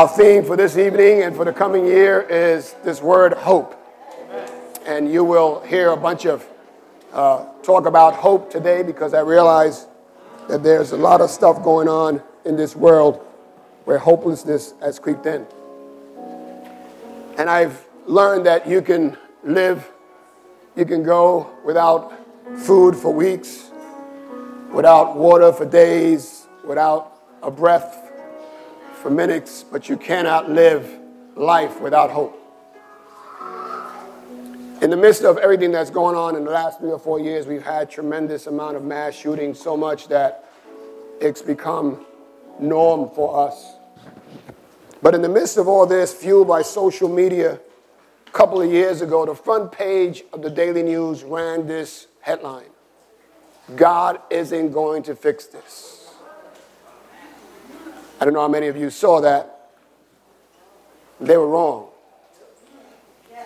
Our theme for this evening and for the coming year is this word hope. And you will hear a bunch of uh, talk about hope today because I realize that there's a lot of stuff going on in this world where hopelessness has creeped in. And I've learned that you can live, you can go without food for weeks, without water for days, without a breath for minutes, but you cannot live life without hope. In the midst of everything that's going on in the last three or four years, we've had tremendous amount of mass shootings, so much that it's become norm for us. But in the midst of all this, fueled by social media, a couple of years ago, the front page of the Daily News ran this headline God isn't going to fix this. I don't know how many of you saw that. They were wrong.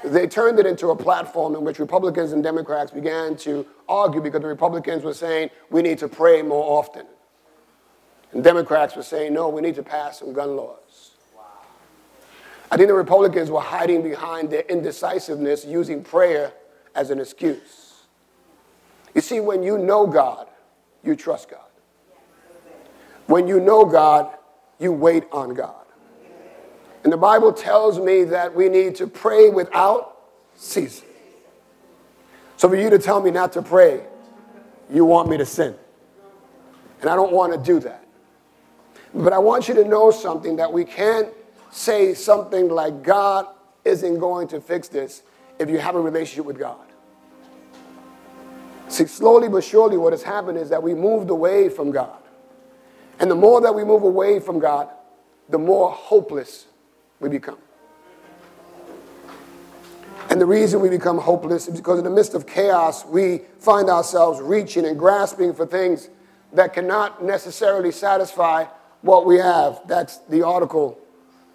They turned it into a platform in which Republicans and Democrats began to argue because the Republicans were saying we need to pray more often. And Democrats were saying, no, we need to pass some gun laws. I think the Republicans were hiding behind their indecisiveness, using prayer as an excuse. You see, when you know God, you trust God. When you know God, you wait on God. And the Bible tells me that we need to pray without ceasing. So for you to tell me not to pray, you want me to sin. And I don't want to do that. But I want you to know something that we can't say something like God isn't going to fix this if you have a relationship with God. See, slowly but surely, what has happened is that we moved away from God. And the more that we move away from God, the more hopeless we become. And the reason we become hopeless is because in the midst of chaos, we find ourselves reaching and grasping for things that cannot necessarily satisfy what we have. That's the article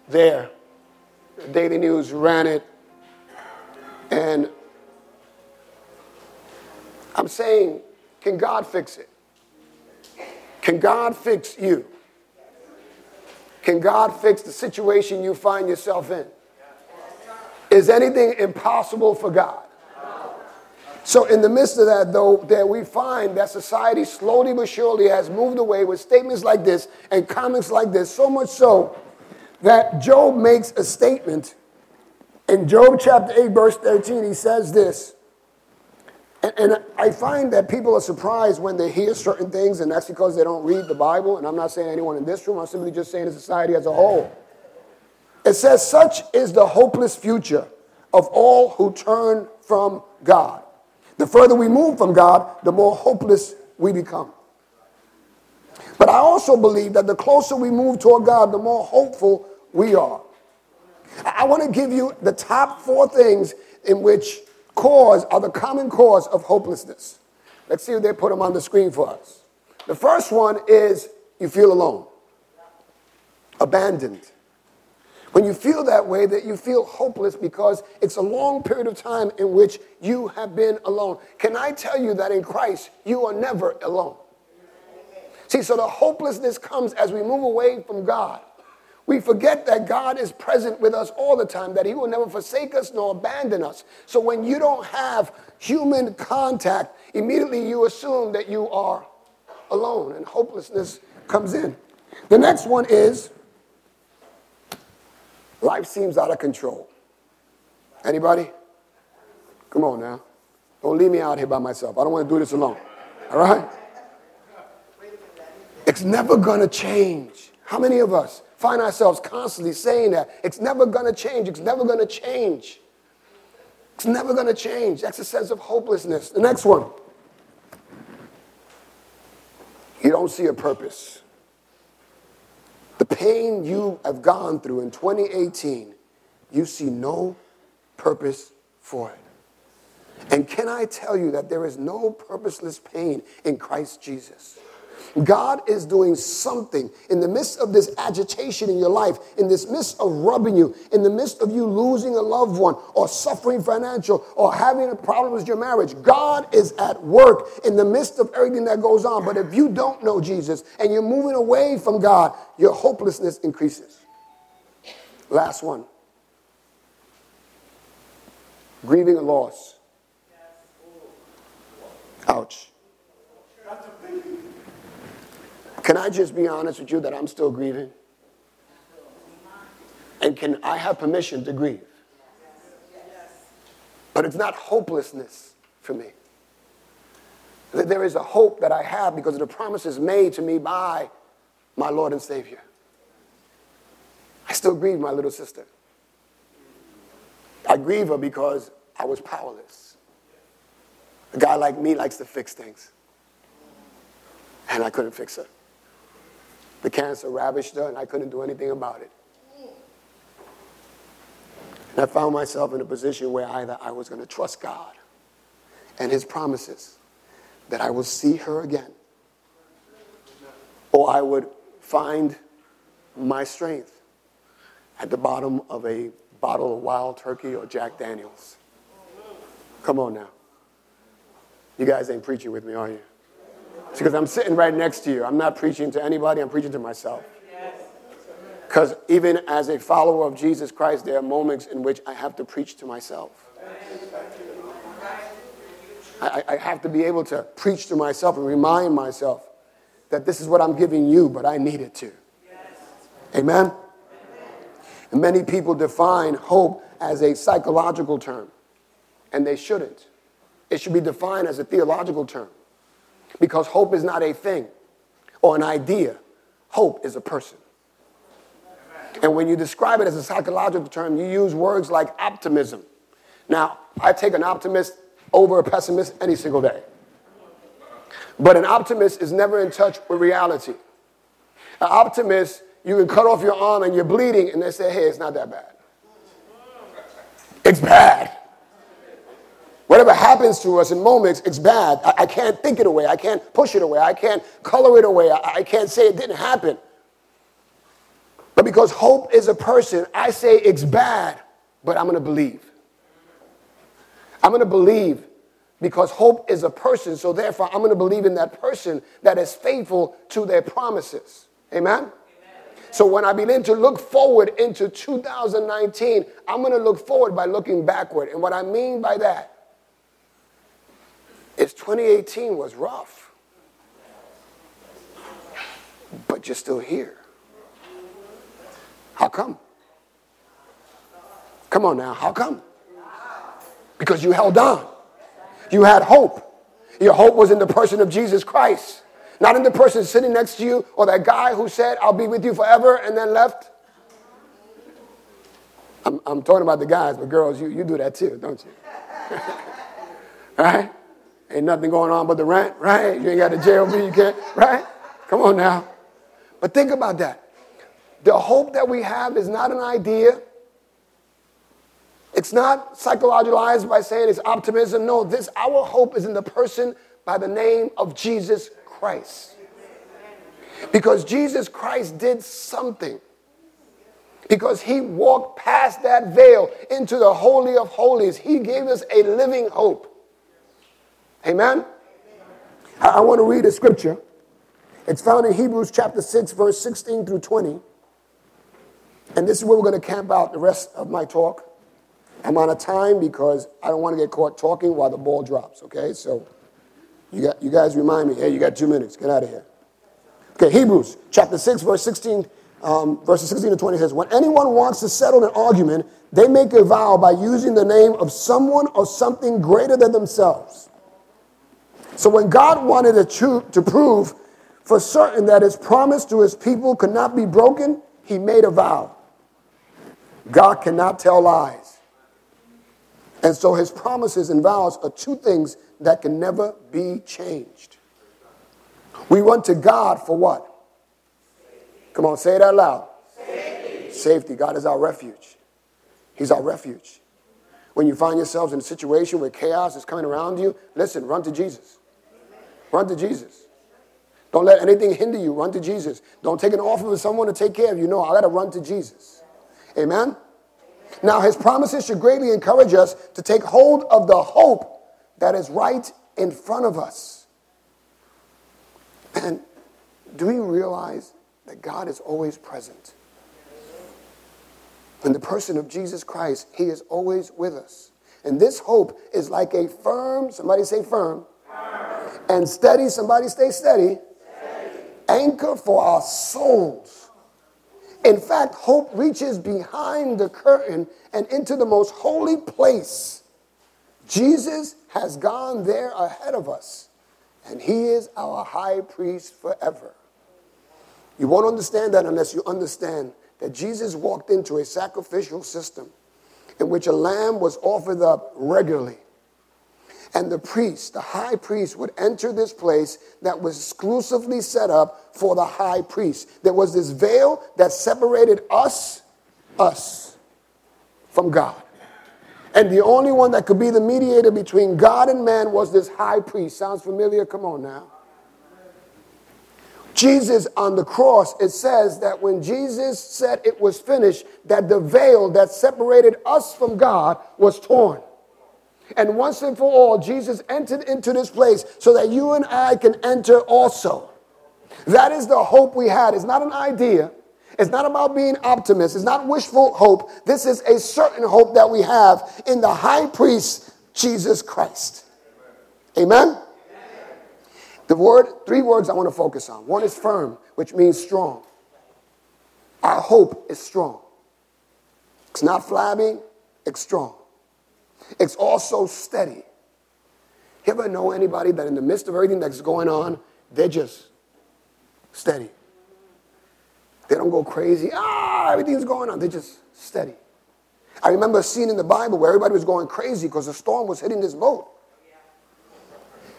there. The Daily News ran it. And I'm saying, can God fix it? Can God fix you? Can God fix the situation you find yourself in? Is anything impossible for God? So, in the midst of that, though, that we find that society slowly but surely has moved away with statements like this and comments like this, so much so that Job makes a statement. In Job chapter 8, verse 13, he says this. And, and I find that people are surprised when they hear certain things, and that's because they don't read the Bible. And I'm not saying anyone in this room, I'm simply just saying the society as a whole. It says, Such is the hopeless future of all who turn from God. The further we move from God, the more hopeless we become. But I also believe that the closer we move toward God, the more hopeful we are. I want to give you the top four things in which cause are the common cause of hopelessness. Let's see if they put them on the screen for us. The first one is you feel alone, abandoned. When you feel that way, that you feel hopeless because it's a long period of time in which you have been alone. Can I tell you that in Christ, you are never alone? See, so the hopelessness comes as we move away from God. We forget that God is present with us all the time, that He will never forsake us nor abandon us. So when you don't have human contact, immediately you assume that you are alone and hopelessness comes in. The next one is life seems out of control. Anybody? Come on now. Don't leave me out here by myself. I don't want to do this alone. All right? It's never going to change. How many of us find ourselves constantly saying that it's never going to change? It's never going to change. It's never going to change. That's a sense of hopelessness. The next one you don't see a purpose. The pain you have gone through in 2018, you see no purpose for it. And can I tell you that there is no purposeless pain in Christ Jesus? God is doing something in the midst of this agitation in your life, in this midst of rubbing you, in the midst of you losing a loved one or suffering financial or having a problem with your marriage. God is at work in the midst of everything that goes on. But if you don't know Jesus and you're moving away from God, your hopelessness increases. Last one. Grieving a loss. Ouch. Can I just be honest with you that I'm still grieving? And can I have permission to grieve? But it's not hopelessness for me. There is a hope that I have because of the promises made to me by my Lord and Savior. I still grieve my little sister. I grieve her because I was powerless. A guy like me likes to fix things. And I couldn't fix her. The cancer ravished her, and I couldn't do anything about it. And I found myself in a position where either I was going to trust God and His promises that I will see her again, or I would find my strength at the bottom of a bottle of wild turkey or Jack Daniels. Come on now. You guys ain't preaching with me, are you? Because I'm sitting right next to you. I'm not preaching to anybody, I'm preaching to myself. Because even as a follower of Jesus Christ, there are moments in which I have to preach to myself. I, I, have to be able to preach to myself and remind myself that this is what I'm giving you, but I need it too. Amen? And many people define hope as a psychological term, and they shouldn't. It should be defined as a theological term because hope is not a thing or an idea, hope is a person. And when you describe it as a psychological term, you use words like optimism. Now, I take an optimist over a pessimist any single day. But an optimist is never in touch with reality. An optimist, you can cut off your arm and you're bleeding, and they say, hey, it's not that bad. It's bad. Whatever happens to us in moments, it's bad. I, I can't think it away. I can't push it away. I can't color it away. I, I can't say it didn't happen. But because hope is a person, I say it's bad, but I'm going to believe. I'm going to believe because hope is a person, so therefore I'm going to believe in that person that is faithful to their promises. Amen? Amen? So when I begin to look forward into 2019, I'm going to look forward by looking backward. And what I mean by that is 2018 was rough, but you're still here. How come? Come on now, how come? Because you held on. You had hope. Your hope was in the person of Jesus Christ, not in the person sitting next to you or that guy who said, I'll be with you forever and then left. I'm, I'm talking about the guys, but girls, you, you do that too, don't you? right? Ain't nothing going on but the rent, right? You ain't got a JOB, you can't, right? Come on now. But think about that. The hope that we have is not an idea. It's not psychologized by saying it's optimism. No, this our hope is in the person by the name of Jesus Christ. Because Jesus Christ did something. Because he walked past that veil into the Holy of Holies. He gave us a living hope. Amen? I want to read a scripture. It's found in Hebrews chapter 6, verse 16 through 20. And this is where we're going to camp out the rest of my talk. I'm on a time because I don't want to get caught talking while the ball drops, okay? So you, got, you guys remind me, hey, you got two minutes. Get out of here. Okay, Hebrews chapter 6, verse 16, um, verses 16 to 20 says, When anyone wants to settle an argument, they make a vow by using the name of someone or something greater than themselves. So when God wanted to, to prove for certain that his promise to his people could not be broken, he made a vow. God cannot tell lies. And so his promises and vows are two things that can never be changed. We run to God for what? Come on, say it out loud. Safety. Safety. God is our refuge. He's our refuge. When you find yourselves in a situation where chaos is coming around you, listen, run to Jesus. Run to Jesus. Don't let anything hinder you. Run to Jesus. Don't take an offer of someone to take care of you. No, I got to run to Jesus. Amen? Now, his promises should greatly encourage us to take hold of the hope that is right in front of us. And do we realize that God is always present? In the person of Jesus Christ, He is always with us. And this hope is like a firm, somebody say firm, firm. And steady, somebody stay steady, steady, anchor for our souls. In fact, hope reaches behind the curtain and into the most holy place. Jesus has gone there ahead of us, and he is our high priest forever. You won't understand that unless you understand that Jesus walked into a sacrificial system in which a lamb was offered up regularly. And the priest, the high priest, would enter this place that was exclusively set up for the high priest. There was this veil that separated us, us, from God. And the only one that could be the mediator between God and man was this high priest. Sounds familiar? Come on now. Jesus on the cross, it says that when Jesus said it was finished, that the veil that separated us from God was torn. And once and for all, Jesus entered into this place so that you and I can enter also. That is the hope we had. It's not an idea. It's not about being optimist. It's not wishful hope. This is a certain hope that we have in the high priest, Jesus Christ. Amen? The word, three words I want to focus on. One is firm, which means strong. Our hope is strong. It's not flabby, it's strong. It's also steady. You ever know anybody that in the midst of everything that's going on, they're just steady? They don't go crazy. Ah, everything's going on. They're just steady. I remember a scene in the Bible where everybody was going crazy because the storm was hitting this boat.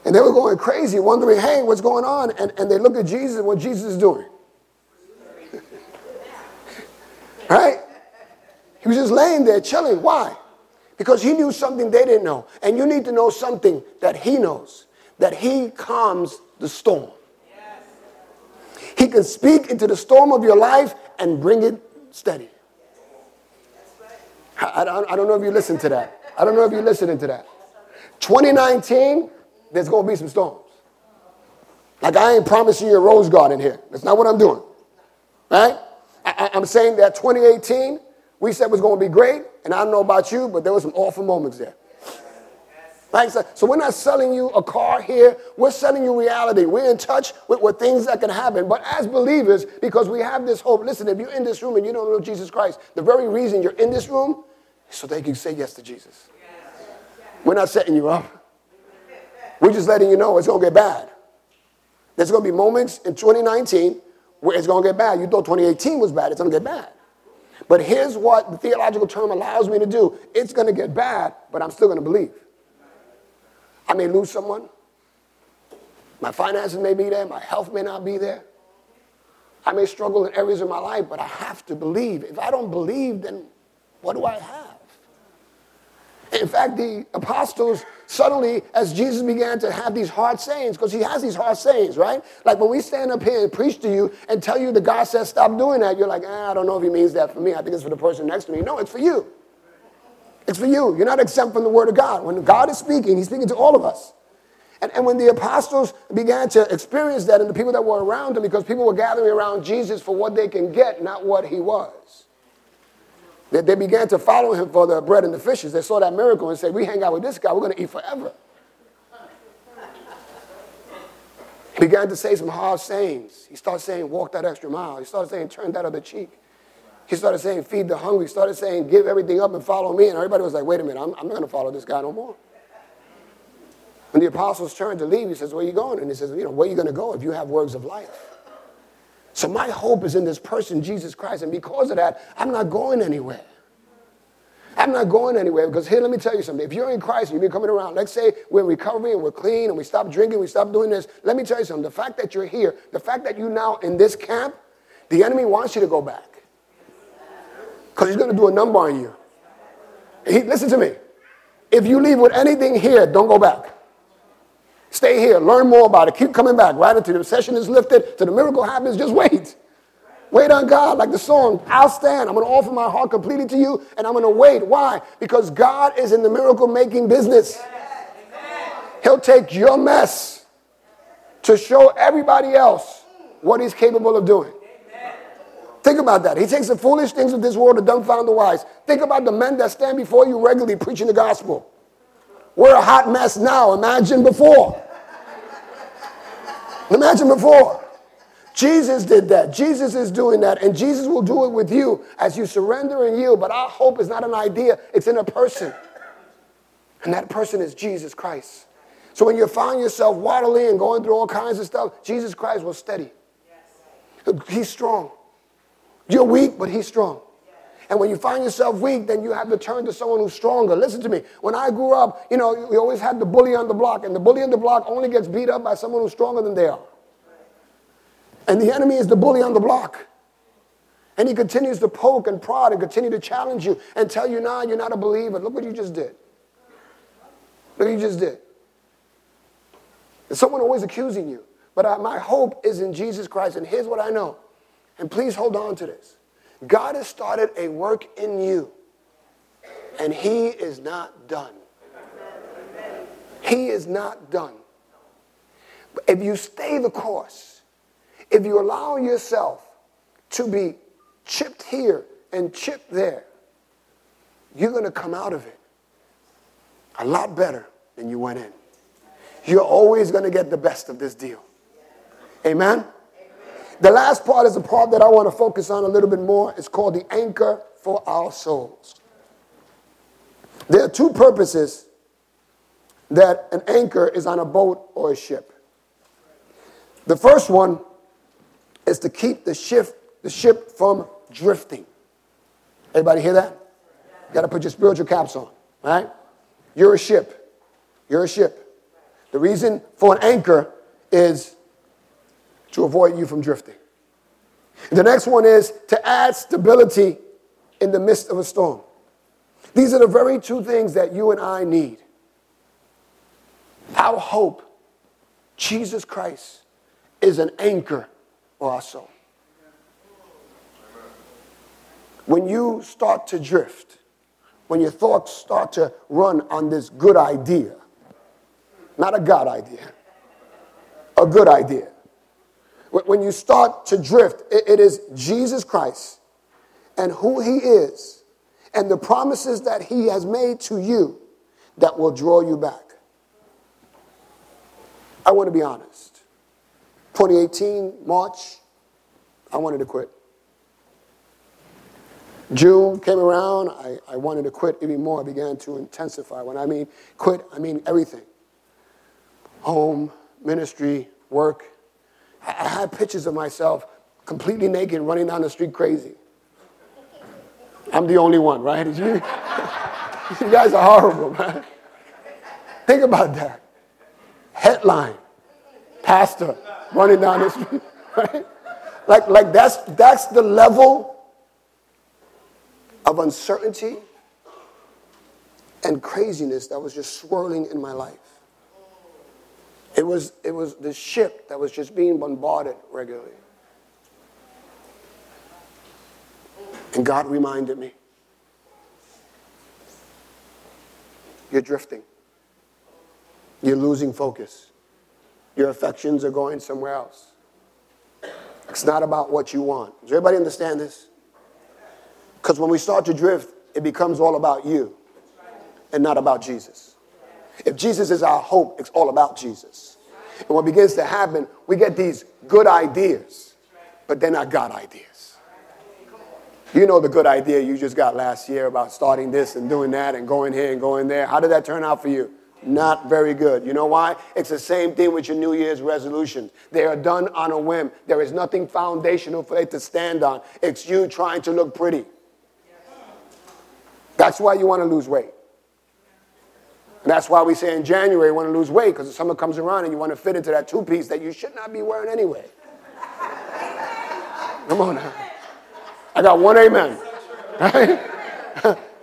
And they were going crazy, wondering, hey, what's going on? And, and they look at Jesus and what Jesus is doing. right? He was just laying there chilling. Why? Because he knew something they didn't know. And you need to know something that he knows that he calms the storm. He can speak into the storm of your life and bring it steady. I, I, I don't know if you listen to that. I don't know if you're listening to that. 2019, there's going to be some storms. Like I ain't promising you a rose garden here. That's not what I'm doing. Right? I, am saying that 2018, we said it was going to be great, and I don't know about you, but there were some awful moments there. Right? So we're not selling you a car here. We're selling you reality. We're in touch with, with things that can happen. But as believers, because we have this hope, listen, if you're in this room and you don't know Jesus Christ, the very reason you're in this room is so they can say yes to Jesus. We're not setting you up. We're just letting you know it's going to get bad. There's going to be moments in 2019 where it's going to get bad. You thought 2018 was bad, it's going to get bad. But here's what the theological term allows me to do it's going to get bad, but I'm still going to believe. I may lose someone. My finances may be there, my health may not be there. I may struggle in areas of my life, but I have to believe. If I don't believe, then what do I have? In fact, the apostles suddenly, as Jesus began to have these hard sayings, because he has these hard sayings, right? Like when we stand up here and preach to you and tell you that God says stop doing that, you're like, eh, I don't know if he means that for me. I think it's for the person next to me. No, it's for you. It's for you. You're not exempt from the word of God. When God is speaking, he's speaking to all of us. And, and when the apostles began to experience that and the people that were around them, because people were gathering around Jesus for what they can get, not what he was. They, they began to follow him for the bread and the fishes. They saw that miracle and said, We hang out with this guy, we're going to eat forever. He began to say some hard sayings. He started saying, Walk that extra mile. He started saying, Turn that other cheek. He started saying, Feed the hungry. He started saying, Give everything up and follow me. And everybody was like, Wait a minute, I'm, I'm not going to follow this guy no more. When the apostles turned to leave, he says, Where are you going? And he says, You know, where are you going to go if you have words of life? So my hope is in this person, Jesus Christ. And because of that, I'm not going anywhere. I'm not going anywhere because here, let me tell you something. If you're in Christ and you've been coming around, let's say we're in recovery and we're clean and we stop drinking, we stop doing this. Let me tell you something. The fact that you're here, the fact that you're now in this camp, the enemy wants you to go back because he's going to do a number on you. He, listen to me. If you leave with anything here, don't go back. Stay here, learn more about it, keep coming back, right until the session is lifted, till the miracle happens, just wait. Wait on God, like the song, I'll stand. I'm going to offer my heart completely to you, and I'm going to wait. Why? Because God is in the miracle making business. He'll take your mess to show everybody else what He's capable of doing. Think about that. He takes the foolish things of this world to dumbfound the wise. Think about the men that stand before you regularly preaching the gospel. We're a hot mess now. Imagine before. Imagine before. Jesus did that. Jesus is doing that. And Jesus will do it with you as you surrender and yield. But our hope is not an idea, it's in a person. And that person is Jesus Christ. So when you find yourself waddling and going through all kinds of stuff, Jesus Christ will steady. He's strong. You're weak, but he's strong. And when you find yourself weak, then you have to turn to someone who's stronger. Listen to me. When I grew up, you know, we always had the bully on the block, and the bully on the block only gets beat up by someone who's stronger than they are. And the enemy is the bully on the block. And he continues to poke and prod and continue to challenge you and tell you, nah, you're not a believer. Look what you just did. Look what you just did. There's someone always accusing you. But I, my hope is in Jesus Christ. And here's what I know. And please hold on to this. God has started a work in you, and He is not done. He is not done. But if you stay the course, if you allow yourself to be chipped here and chipped there, you're going to come out of it a lot better than you went in. You're always going to get the best of this deal. Amen? The last part is the part that I want to focus on a little bit more. It's called the anchor for our souls. There are two purposes that an anchor is on a boat or a ship. The first one is to keep the ship, the ship from drifting. Everybody hear that? You got to put your spiritual caps on, right? You're a ship. You're a ship. The reason for an anchor is to avoid you from drifting. The next one is to add stability in the midst of a storm. These are the very two things that you and I need. Our hope, Jesus Christ, is an anchor for our soul. When you start to drift, when your thoughts start to run on this good idea, not a God idea, a good idea, when you start to drift, it is Jesus Christ and who he is and the promises that he has made to you that will draw you back. I want to be honest. 2018, March, I wanted to quit. June came around, I, I wanted to quit even more. I began to intensify. When I mean quit, I mean everything home, ministry, work, I had pictures of myself completely naked running down the street crazy. I'm the only one, right? You, you guys are horrible, man. Think about that. Headline, pastor running down the street, right? Like, like that's, that's the level of uncertainty and craziness that was just swirling in my life. It was, it was the ship that was just being bombarded regularly. And God reminded me you're drifting, you're losing focus, your affections are going somewhere else. It's not about what you want. Does everybody understand this? Because when we start to drift, it becomes all about you and not about Jesus. If Jesus is our hope, it's all about Jesus. And what begins to happen, we get these good ideas, but they're not God ideas. You know the good idea you just got last year about starting this and doing that and going here and going there. How did that turn out for you? Not very good. You know why? It's the same thing with your New Year's resolutions. They are done on a whim. There is nothing foundational for it to stand on. It's you trying to look pretty. That's why you want to lose weight. And that's why we say in January you want to lose weight because the summer comes around and you want to fit into that two piece that you should not be wearing anyway. Come on now. I got one amen.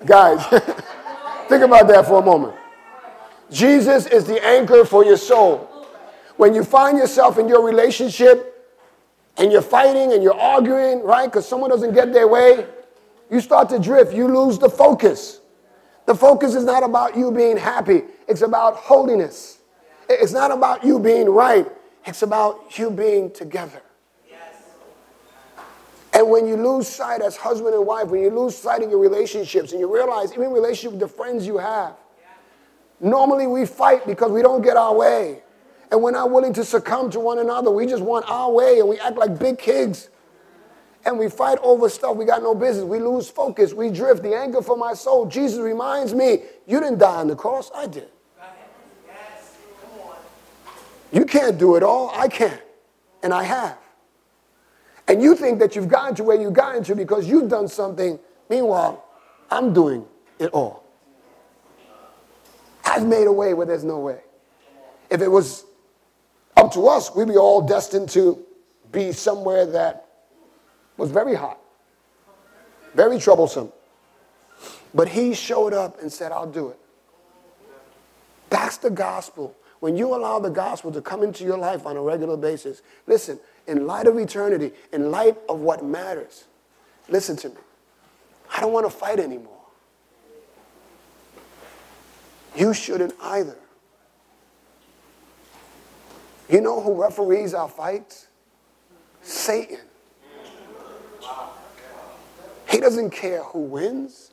Guys, think about that for a moment. Jesus is the anchor for your soul. When you find yourself in your relationship and you're fighting and you're arguing, right, because someone doesn't get their way, you start to drift. You lose the focus. The focus is not about you being happy, it's about holiness. It's not about you being right, it's about you being together. And when you lose sight as husband and wife, when you lose sight in your relationships, and you realize even relationship with the friends you have, normally we fight because we don't get our way. And we're not willing to succumb to one another. We just want our way and we act like big kids. And we fight over stuff we got no business. We lose focus. We drift. The anchor for my soul. Jesus reminds me, you didn't die on the cross. I did. You can't do it all. I can. And I have. And you think that you've gotten to where you've gotten to because you've done something. Meanwhile, I'm doing it all. I've made a way where there's no way. If it was up to us, we'd be all destined to be somewhere that was very hot, very troublesome. But he showed up and said, I'll do it. That's the gospel. When you allow the gospel to come into your life on a regular basis, listen, in light of eternity, in light of what matters, listen to me. I don't want to fight anymore. You shouldn't either. You know who referees our fights? Satan. He doesn't care who wins.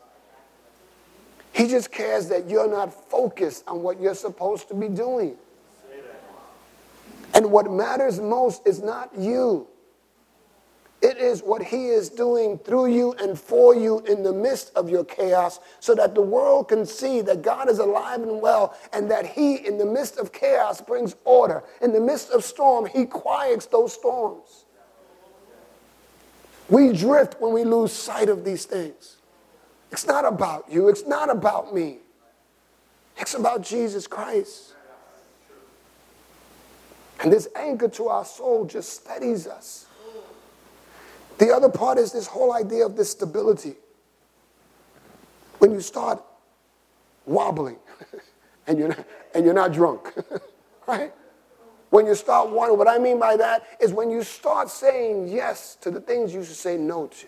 He just cares that you're not focused on what you're supposed to be doing. And what matters most is not you. It is what he is doing through you and for you in the midst of your chaos so that the world can see that God is alive and well and that he, in the midst of chaos, brings order. In the midst of storm, he quiets those storms. We drift when we lose sight of these things. It's not about you, it's not about me, it's about Jesus Christ. And this anchor to our soul just steadies us. The other part is this whole idea of this stability. When you start wobbling and you're not, and you're not drunk, right? When you start wanting, what I mean by that is when you start saying yes to the things you should say no to.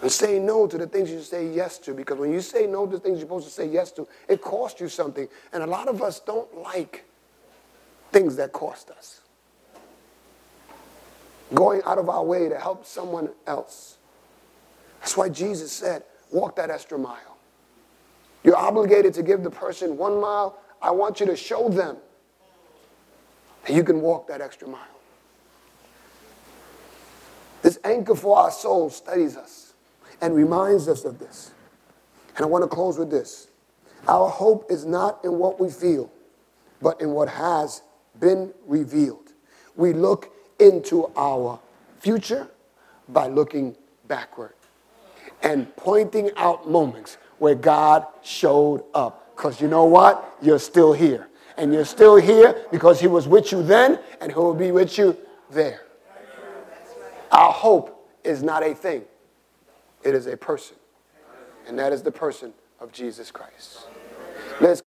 And saying no to the things you should say yes to. Because when you say no to the things you're supposed to say yes to, it costs you something. And a lot of us don't like things that cost us. Going out of our way to help someone else. That's why Jesus said, walk that extra mile. You're obligated to give the person one mile. I want you to show them and you can walk that extra mile. This anchor for our soul studies us and reminds us of this. And I want to close with this. Our hope is not in what we feel, but in what has been revealed. We look into our future by looking backward and pointing out moments where God showed up. Because you know what? You're still here and you're still here because he was with you then and he will be with you there. Our hope is not a thing, it is a person. And that is the person of Jesus Christ. Let's